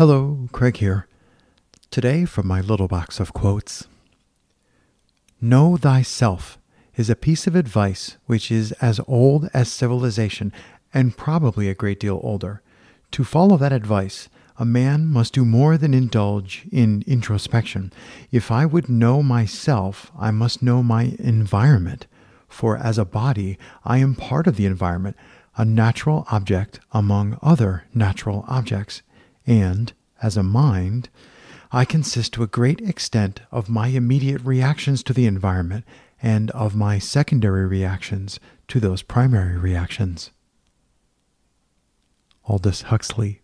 Hello, Craig here. Today, from my little box of quotes Know thyself is a piece of advice which is as old as civilization and probably a great deal older. To follow that advice, a man must do more than indulge in introspection. If I would know myself, I must know my environment. For as a body, I am part of the environment, a natural object among other natural objects and, as a mind, I consist to a great extent of my immediate reactions to the environment and of my secondary reactions to those primary reactions. Aldous Huxley